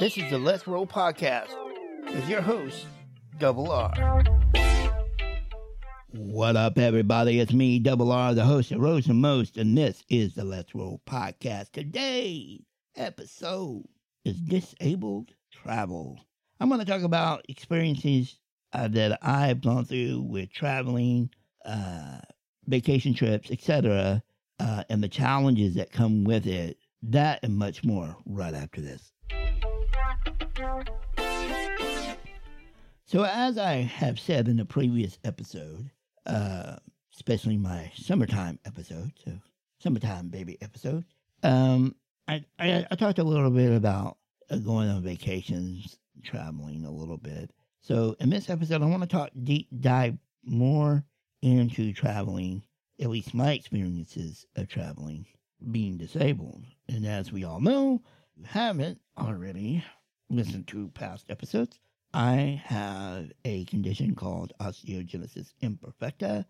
This is the Let's Roll podcast with your host, Double R. What up, everybody? It's me, Double R, the host of Rose and Most, and this is the Let's Roll podcast. Today's episode is Disabled Travel. I'm going to talk about experiences uh, that I've gone through with traveling, uh, vacation trips, etc., uh, and the challenges that come with it. That and much more right after this. So, as I have said in the previous episode, uh, especially my summertime episode, so summertime baby episode, um, I, I, I talked a little bit about uh, going on vacations, traveling a little bit. So, in this episode, I want to talk deep dive more into traveling, at least my experiences of traveling, being disabled. And as we all know, you haven't already listened to past episodes, I have a condition called osteogenesis imperfecta.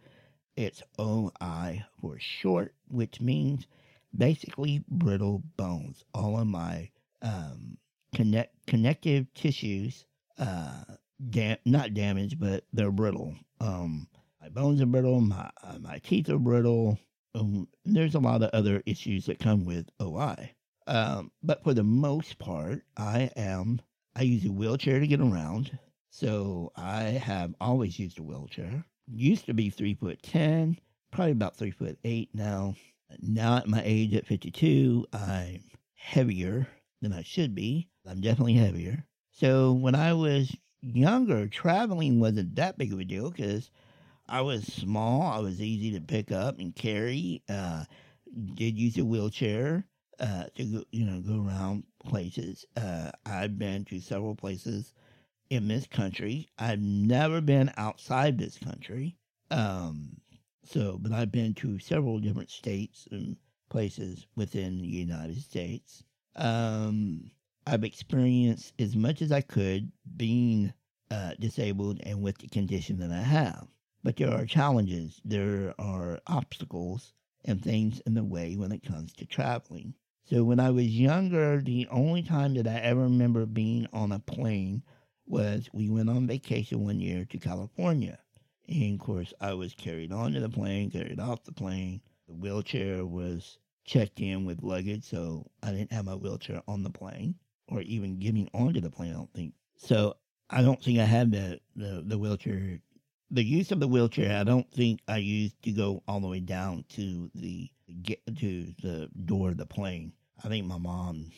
It's OI for short, which means basically brittle bones. All of my um, connect connective tissues, uh, dam- not damaged, but they're brittle. Um, my bones are brittle. My uh, my teeth are brittle. Um, there's a lot of other issues that come with OI. Um, but for the most part, I am, I use a wheelchair to get around. So I have always used a wheelchair. Used to be three foot 10, probably about three foot eight now. Now at my age at 52, I'm heavier than I should be. I'm definitely heavier. So when I was younger, traveling wasn't that big of a deal because I was small. I was easy to pick up and carry. Uh, did use a wheelchair uh, to go, you know, go around places. Uh, I've been to several places in this country. I've never been outside this country. Um, so, but I've been to several different states and places within the United States. Um, I've experienced as much as I could being uh, disabled and with the condition that I have. But there are challenges, there are obstacles and things in the way when it comes to traveling. So when I was younger, the only time that I ever remember being on a plane was we went on vacation one year to California. And of course, I was carried onto the plane, carried off the plane. The wheelchair was checked in with luggage, so I didn't have my wheelchair on the plane or even getting onto the plane, I don't think. So I don't think I had the, the, the wheelchair. The use of the wheelchair, I don't think I used to go all the way down to the get to the door of the plane. I think my mom,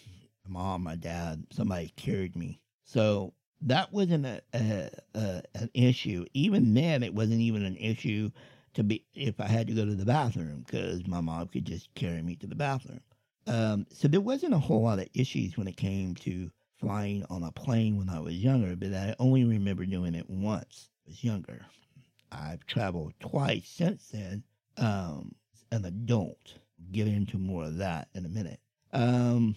my mom, my dad, somebody carried me. So that wasn't a, a, a, an issue. Even then, it wasn't even an issue to be if I had to go to the bathroom because my mom could just carry me to the bathroom. Um, so there wasn't a whole lot of issues when it came to flying on a plane when I was younger, but I only remember doing it once. I was younger. I've traveled twice since then. Um, an adult. Get into more of that in a minute. Um,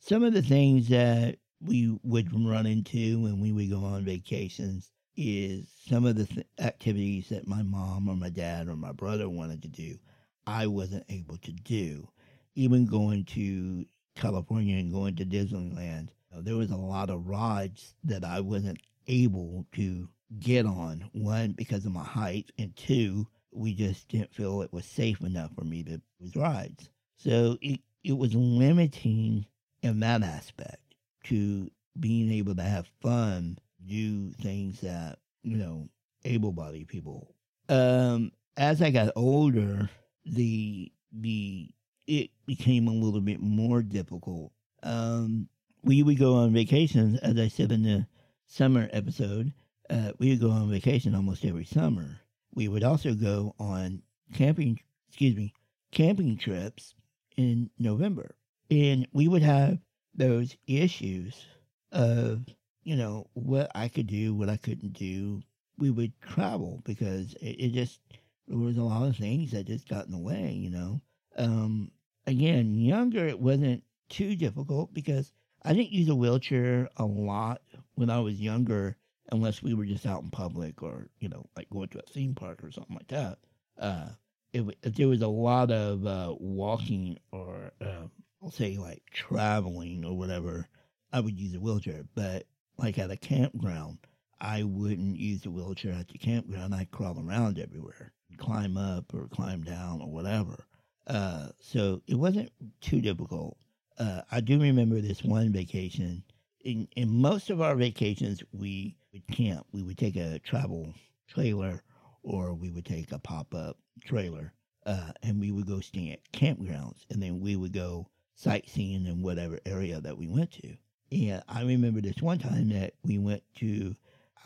some of the things that we would run into when we would go on vacations is some of the th- activities that my mom or my dad or my brother wanted to do, I wasn't able to do. Even going to California and going to Disneyland, there was a lot of rides that I wasn't able to get on. One, because of my height, and two, we just didn't feel it was safe enough for me to use rides. So it, it was limiting in that aspect to being able to have fun, do things that, you know, able bodied people. Um, as I got older, the the it became a little bit more difficult. Um, we would go on vacations, as I said in the summer episode. Uh, we would go on vacation almost every summer we would also go on camping, excuse me, camping trips in November. And we would have those issues of, you know, what I could do, what I couldn't do. We would travel because it, it just, there was a lot of things that just got in the way, you know. Um, again, younger, it wasn't too difficult because I didn't use a wheelchair a lot when I was younger unless we were just out in public or you know like going to a theme park or something like that. Uh, if, if there was a lot of uh, walking or uh, I'll say like traveling or whatever, I would use a wheelchair. But like at a campground, I wouldn't use a wheelchair at the campground. I'd crawl around everywhere, climb up or climb down or whatever. Uh, so it wasn't too difficult. Uh, I do remember this one vacation. In, in most of our vacations, we would camp. We would take a travel trailer or we would take a pop up trailer uh, and we would go stay at campgrounds and then we would go sightseeing in whatever area that we went to. And I remember this one time that we went to,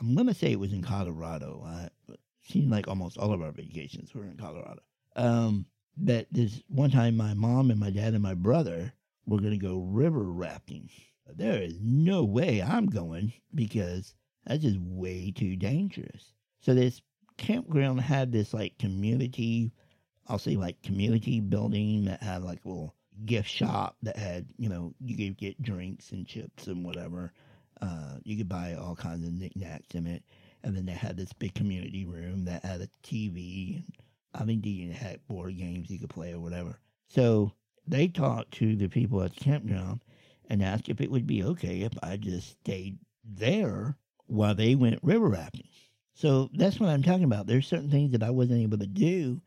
I'm going to say it was in Colorado. It seemed like almost all of our vacations were in Colorado. Um, but this one time, my mom and my dad and my brother were going to go river rafting. There is no way I'm going because that's just way too dangerous. So this campground had this like community, I'll say like community building that had like a little gift shop that had, you know, you could get drinks and chips and whatever. Uh, you could buy all kinds of knickknacks in it. And then they had this big community room that had a TV. And, I mean, you had board games you could play or whatever. So they talked to the people at the campground and asked if it would be okay if I just stayed there while they went river rafting. So that's what I'm talking about. There's certain things that I wasn't able to do,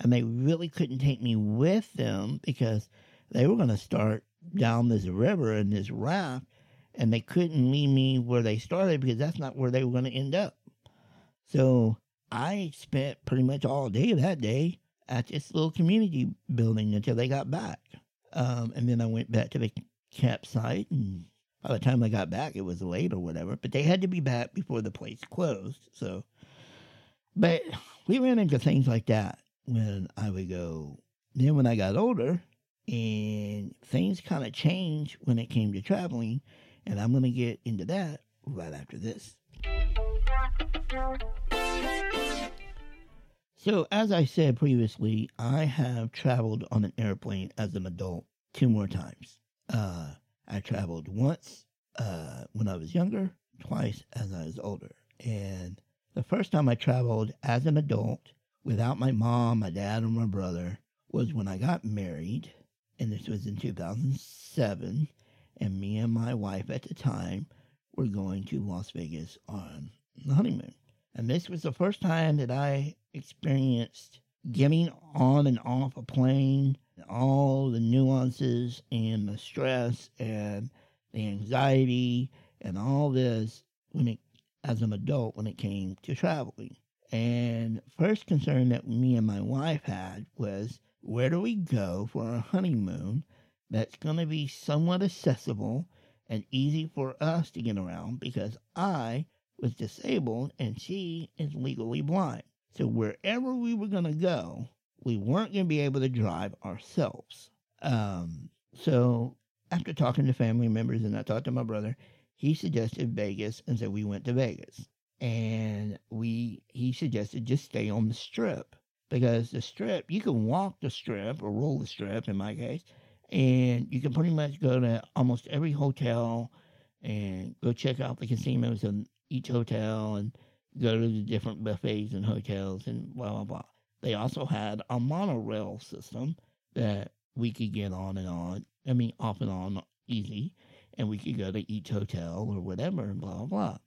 and they really couldn't take me with them because they were going to start down this river in this raft, and they couldn't leave me where they started because that's not where they were going to end up. So I spent pretty much all day of that day at this little community building until they got back. Um, and then I went back to the campsite, and by the time I got back, it was late or whatever. But they had to be back before the place closed. So, but we ran into things like that when I would go. Then when I got older, and things kind of changed when it came to traveling, and I'm going to get into that right after this. So, as I said previously, I have traveled on an airplane as an adult two more times. Uh, I traveled once uh, when I was younger, twice as I was older. And the first time I traveled as an adult without my mom, my dad, or my brother was when I got married. And this was in 2007. And me and my wife at the time were going to Las Vegas on the honeymoon. And this was the first time that I experienced getting on and off a plane, all the nuances and the stress and the anxiety and all this when it as an adult when it came to traveling. And first concern that me and my wife had was where do we go for our honeymoon that's going to be somewhat accessible and easy for us to get around because I was disabled and she is legally blind. So wherever we were going to go, we weren't going to be able to drive ourselves. Um, so after talking to family members and I talked to my brother, he suggested Vegas, and so we went to Vegas. And we he suggested just stay on the strip because the strip you can walk the strip or roll the strip in my case, and you can pretty much go to almost every hotel and go check out the casinos in each hotel and go to the different buffets and hotels and blah blah blah. They also had a monorail system that we could get on and on. I mean, off and on easy, and we could go to each hotel or whatever and blah blah blah.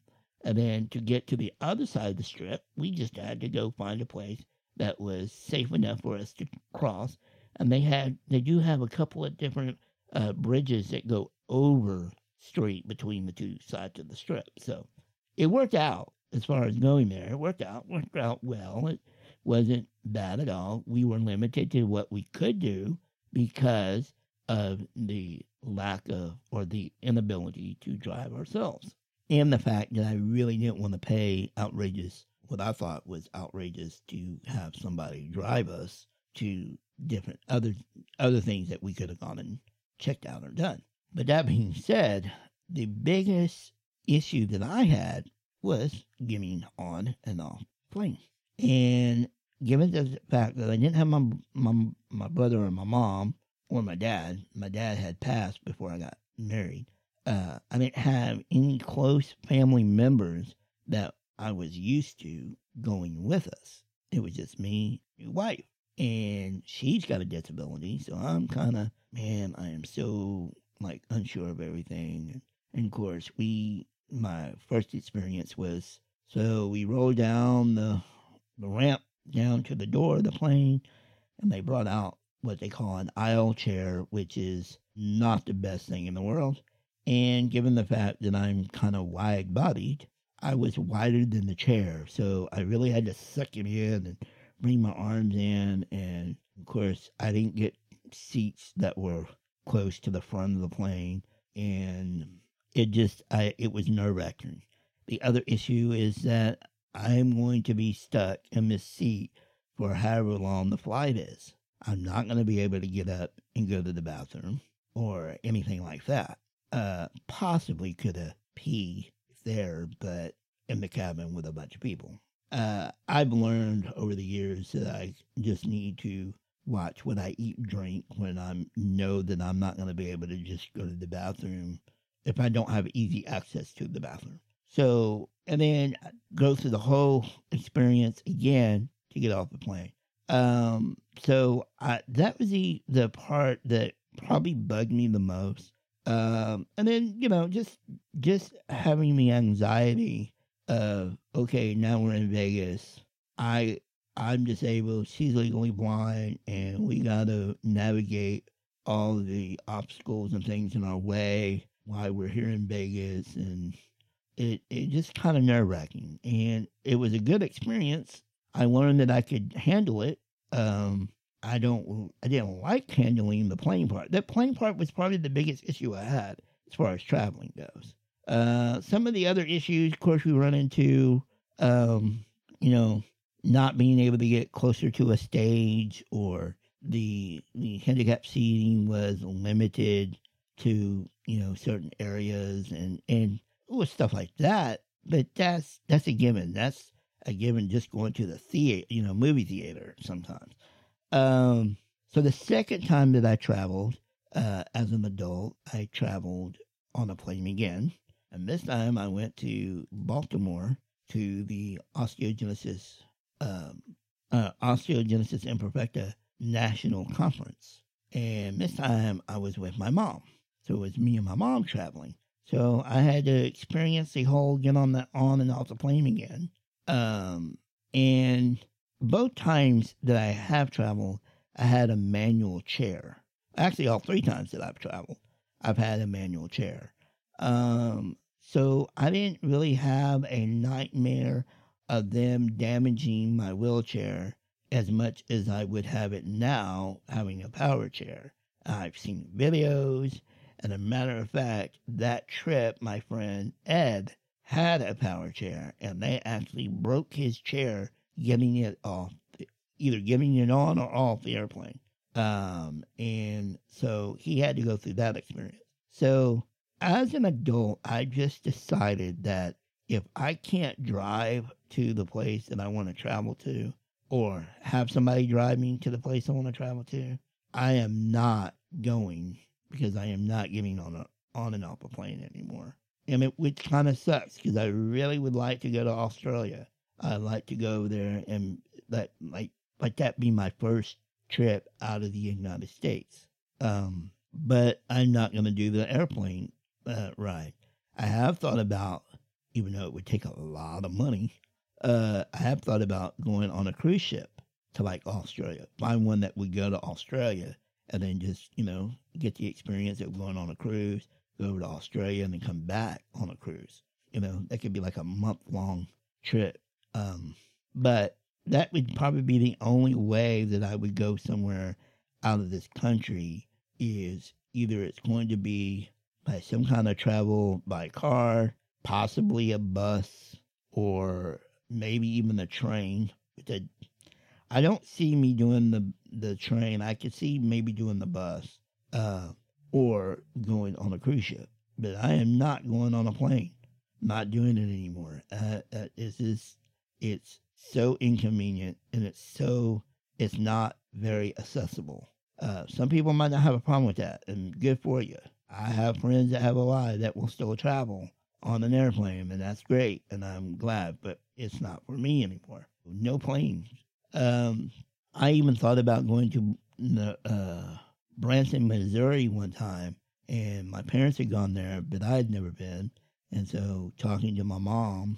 And then to get to the other side of the strip, we just had to go find a place that was safe enough for us to cross. And they had they do have a couple of different uh, bridges that go over street between the two sides of the strip. So it worked out as far as going there. It worked out, worked out well. It wasn't bad at all. We were limited to what we could do because of the lack of or the inability to drive ourselves. And the fact that I really didn't want to pay outrageous, what I thought was outrageous to have somebody drive us to different other other things that we could have gone and checked out or done. But that being said, the biggest issue that I had was getting on and off plane. And given the fact that I didn't have my, my, my brother or my mom or my dad, my dad had passed before I got married. Uh, I didn't have any close family members that I was used to going with us. It was just me, my wife, and she's got a disability, so I'm kind of man. I am so like unsure of everything And of course, we my first experience was so we rolled down the the ramp down to the door of the plane, and they brought out what they call an aisle chair, which is not the best thing in the world. And given the fact that I'm kind of wide bodied, I was wider than the chair. So I really had to suck it in and bring my arms in. And of course, I didn't get seats that were close to the front of the plane. And it just, I, it was nerve wracking. The other issue is that I'm going to be stuck in this seat for however long the flight is. I'm not going to be able to get up and go to the bathroom or anything like that. Uh, possibly could have pee there, but in the cabin with a bunch of people. Uh, I've learned over the years that I just need to watch what I eat drink when I know that I'm not going to be able to just go to the bathroom if I don't have easy access to the bathroom. So, and then go through the whole experience again to get off the plane. Um, so I, that was the the part that probably bugged me the most. Um, and then you know just just having the anxiety of okay now we're in Vegas. I I'm disabled. She's legally blind, and we got to navigate all the obstacles and things in our way while we're here in Vegas, and it it just kind of nerve wracking. And it was a good experience. I learned that I could handle it. Um, I don't, I didn't like handling the plane part. That plane part was probably the biggest issue I had as far as traveling goes. Uh, some of the other issues, of course, we run into, um, you know, not being able to get closer to a stage or the the handicap seating was limited to you know certain areas and and was stuff like that. But that's that's a given. That's a given. Just going to the theater, you know, movie theater sometimes. Um, so the second time that I traveled uh, as an adult, I traveled on a plane again, and this time I went to Baltimore to the osteogenesis um, uh, osteogenesis imperfecta national conference, and this time I was with my mom. So it was me and my mom traveling. So I had to experience the whole get on the on and off the plane again. Um, and both times that I have traveled, I had a manual chair. Actually, all three times that I've traveled, I've had a manual chair. Um, so I didn't really have a nightmare of them damaging my wheelchair as much as I would have it now having a power chair. I've seen videos, and a matter of fact, that trip, my friend Ed had a power chair, and they actually broke his chair getting it off, either getting it on or off the airplane. Um, and so he had to go through that experience. So as an adult, I just decided that if I can't drive to the place that I want to travel to, or have somebody drive me to the place I want to travel to, I am not going because I am not getting on a on and off a plane anymore. And it which kind of sucks because I really would like to go to Australia. I'd like to go there and let like like that be my first trip out of the United States. Um, but I'm not going to do the airplane uh, ride. I have thought about, even though it would take a lot of money, uh, I have thought about going on a cruise ship to like Australia. Find one that would go to Australia and then just you know get the experience of going on a cruise, go to Australia, and then come back on a cruise. You know that could be like a month long trip um, but that would probably be the only way that I would go somewhere out of this country is either it's going to be by some kind of travel by car, possibly a bus, or maybe even a train. I don't see me doing the the train. I could see maybe doing the bus, uh, or going on a cruise ship. But I am not going on a plane. Not doing it anymore. Uh, uh, it's just it's so inconvenient and it's so it's not very accessible. Uh, some people might not have a problem with that, and good for you. I have friends that have a lot that will still travel on an airplane, and that's great, and I'm glad, but it's not for me anymore. No planes. Um, I even thought about going to uh, Branson, Missouri one time and my parents had gone there, but I had never been. And so talking to my mom,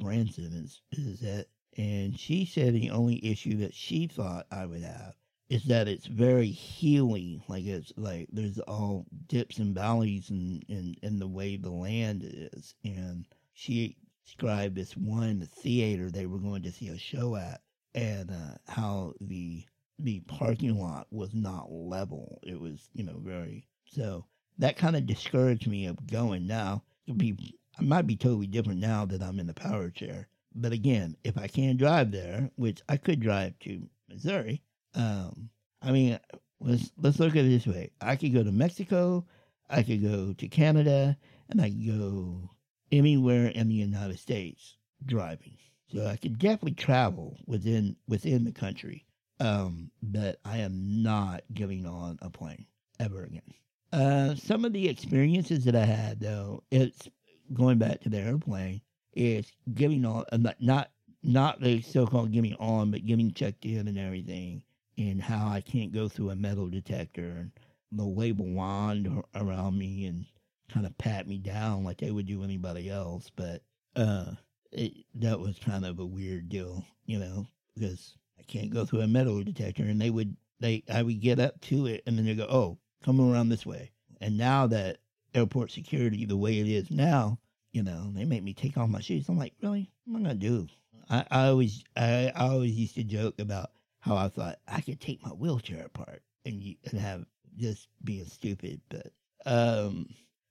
Branson Simmons, is that, and she said the only issue that she thought I would have is that it's very healing. Like it's like there's all dips and valleys and in, in, in the way the land is. And she described this one theater they were going to see a show at and uh, how the the parking lot was not level. It was, you know, very so that kind of discouraged me of going. Now, it be I might be totally different now that I'm in the power chair. But again, if I can drive there, which I could drive to Missouri, um, I mean, let's let's look at it this way: I could go to Mexico, I could go to Canada, and I could go anywhere in the United States driving. So I could definitely travel within within the country. Um, but I am not getting on a plane ever again. Uh, some of the experiences that I had though, it's going back to the airplane, is getting on uh, not not not the so-called getting on, but getting checked in and everything, and how I can't go through a metal detector and they'll wave a wand around me and kind of pat me down like they would do anybody else. But uh, it, that was kind of a weird deal, you know, because I can't go through a metal detector, and they would they I would get up to it, and then they go, "Oh, come around this way." And now that airport security the way it is now, you know, they make me take off my shoes. I'm like, really? What am I gonna do? I, I always I, I always used to joke about how I thought I could take my wheelchair apart and and have just being stupid, but um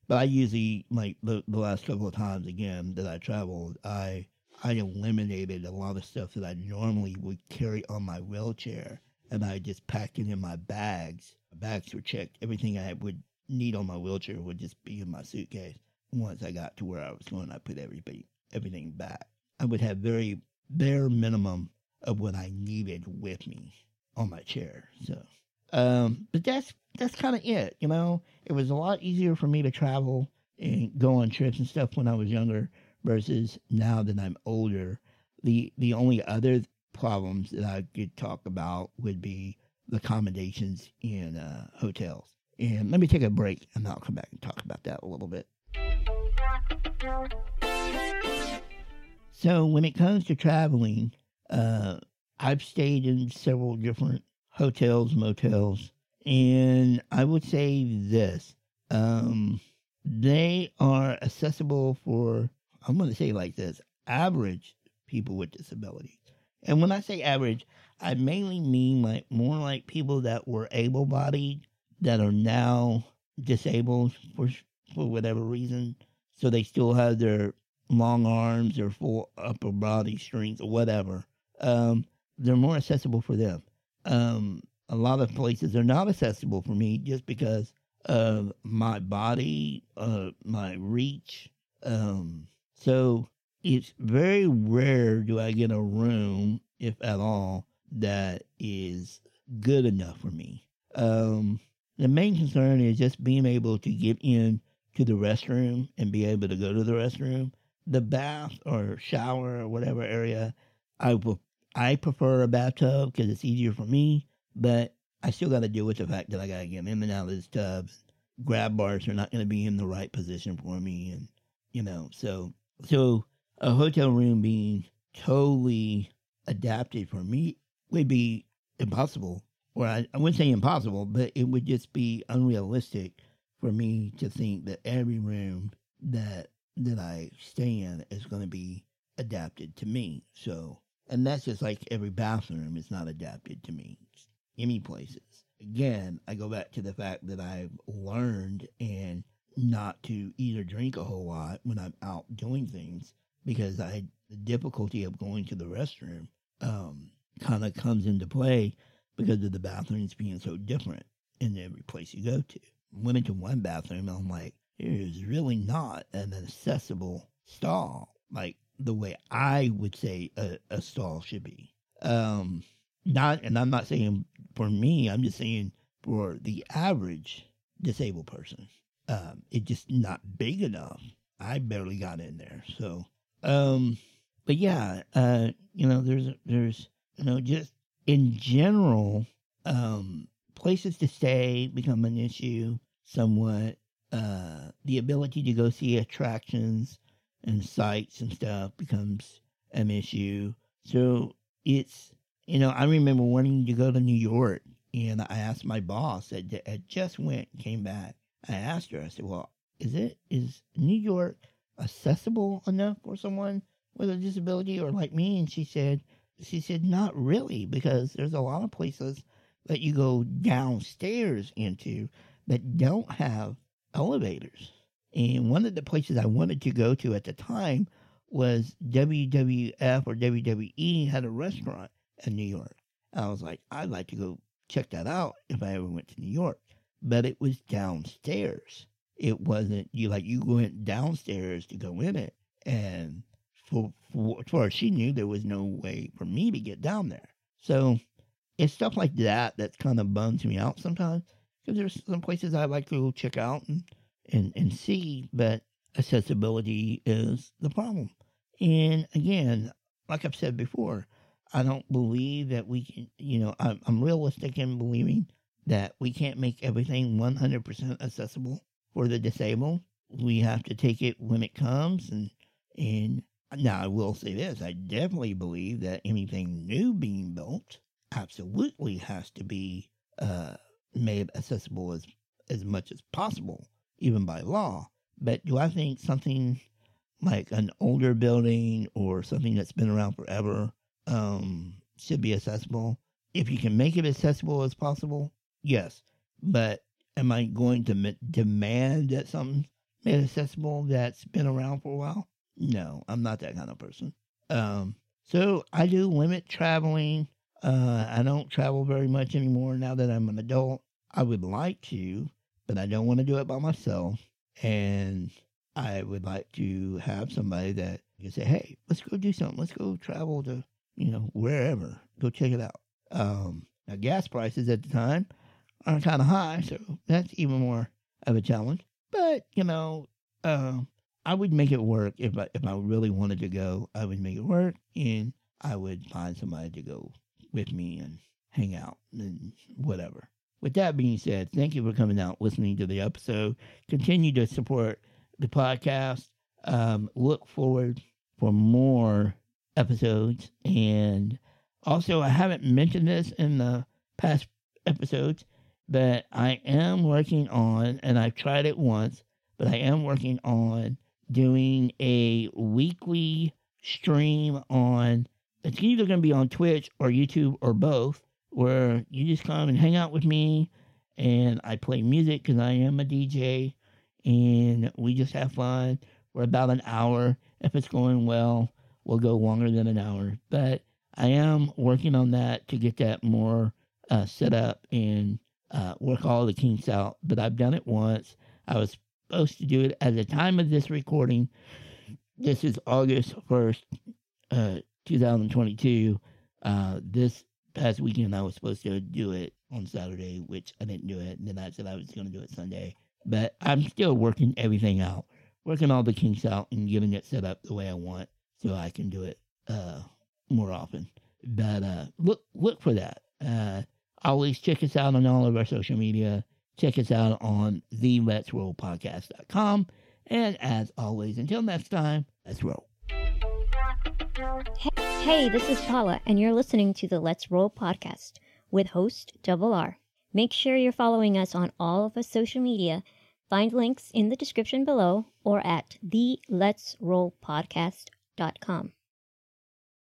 but I usually like the, the last couple of times again that I traveled, I I eliminated a lot of stuff that I normally would carry on my wheelchair, and I just packed it in my bags. My bags were checked. Everything I would need on my wheelchair would just be in my suitcase. Once I got to where I was going, I put everything everything back. I would have very bare minimum of what I needed with me on my chair. So, um, but that's that's kind of it. You know, it was a lot easier for me to travel and go on trips and stuff when I was younger versus now that I'm older. The the only other problems that I could talk about would be the accommodations in uh, hotels. And let me take a break and I'll come back and talk about that a little bit. So, when it comes to traveling, uh, I've stayed in several different hotels, motels, and I would say this um, they are accessible for, I'm going to say like this, average people with disabilities. And when I say average, I mainly mean like more like people that were able bodied that are now disabled for for whatever reason. So they still have their long arms or full upper body strength or whatever. Um, they're more accessible for them. Um, a lot of places are not accessible for me just because of my body, uh, my reach. Um, so it's very rare do I get a room, if at all, that is good enough for me. Um, the main concern is just being able to get in to the restroom and be able to go to the restroom. The bath or shower or whatever area, I will. I prefer a bathtub because it's easier for me but I still got to deal with the fact that I got to get in and out of this tub. Grab bars are not going to be in the right position for me, and you know, so so a hotel room being totally adapted for me would be impossible. Or I, I wouldn't say impossible, but it would just be unrealistic for me to think that every room that that I stay in is going to be adapted to me. So, and that's just like every bathroom is not adapted to me any places. Again, I go back to the fact that I've learned and not to eat or drink a whole lot when I'm out doing things because I the difficulty of going to the restroom um, kind of comes into play because of the bathrooms being so different in every place you go to. Went into one bathroom and I'm like, is really not an accessible stall like the way I would say a, a stall should be. Um, not, and I'm not saying for me, I'm just saying for the average disabled person, um, it's just not big enough. I barely got in there. So, um, but yeah, uh, you know, there's, there's, you know, just in general, um, places to stay become an issue somewhat. uh, the ability to go see attractions and sites and stuff becomes an issue. So it's, you know, I remember wanting to go to New York and I asked my boss that had just went, came back. I asked her, I said, well, is it, is New York accessible enough for someone with a disability or like me? And she said, she said, not really, because there's a lot of places that you go downstairs into that don't have elevators. And one of the places I wanted to go to at the time was WWF or WWE had a restaurant in New York. I was like, I'd like to go check that out if I ever went to New York. But it was downstairs. It wasn't you like you went downstairs to go in it. And for, for as far as she knew, there was no way for me to get down there. So it's stuff like that that kind of bums me out sometimes because there's some places I like to go check out and, and, and see, but accessibility is the problem. And again, like I've said before, I don't believe that we can, you know, I'm, I'm realistic in believing that we can't make everything 100% accessible for the disabled. We have to take it when it comes. And, and now I will say this I definitely believe that anything new being built absolutely has to be uh, made accessible as, as much as possible, even by law. But do I think something like an older building or something that's been around forever um, should be accessible? If you can make it accessible as possible, yes. But am I going to m- demand that something made accessible that's been around for a while? No, I'm not that kind of person. Um, so I do limit traveling uh, I don't travel very much anymore now that I'm an adult. I would like to, but I don't want to do it by myself. And I would like to have somebody that can say, hey, let's go do something. Let's go travel to, you know, wherever. Go check it out. Um, now, gas prices at the time are kind of high, so that's even more of a challenge. But, you know, uh, I would make it work if I, if I really wanted to go. I would make it work and I would find somebody to go with me and hang out and whatever. With that being said, thank you for coming out, listening to the episode. Continue to support the podcast. Um, look forward for more episodes. And also, I haven't mentioned this in the past episodes, but I am working on, and I've tried it once, but I am working on doing a weekly stream on it's either going to be on Twitch or YouTube or both, where you just come and hang out with me and I play music because I am a DJ and we just have fun for about an hour. If it's going well, we'll go longer than an hour. But I am working on that to get that more uh, set up and uh, work all the kinks out. But I've done it once. I was supposed to do it at the time of this recording. This is August 1st, uh, 2022. Uh, this past weekend, I was supposed to do it on Saturday, which I didn't do it. And then I said I was going to do it Sunday. But I'm still working everything out, working all the kinks out and getting it set up the way I want so I can do it uh, more often. But uh, look, look for that. Uh, always check us out on all of our social media. Check us out on the Let's Roll Podcast.com. And as always, until next time, let's roll. Hey, this is Paula, and you're listening to the Let's Roll podcast with host Double R. Make sure you're following us on all of our social media. Find links in the description below or at the Let's Roll Podcast.com.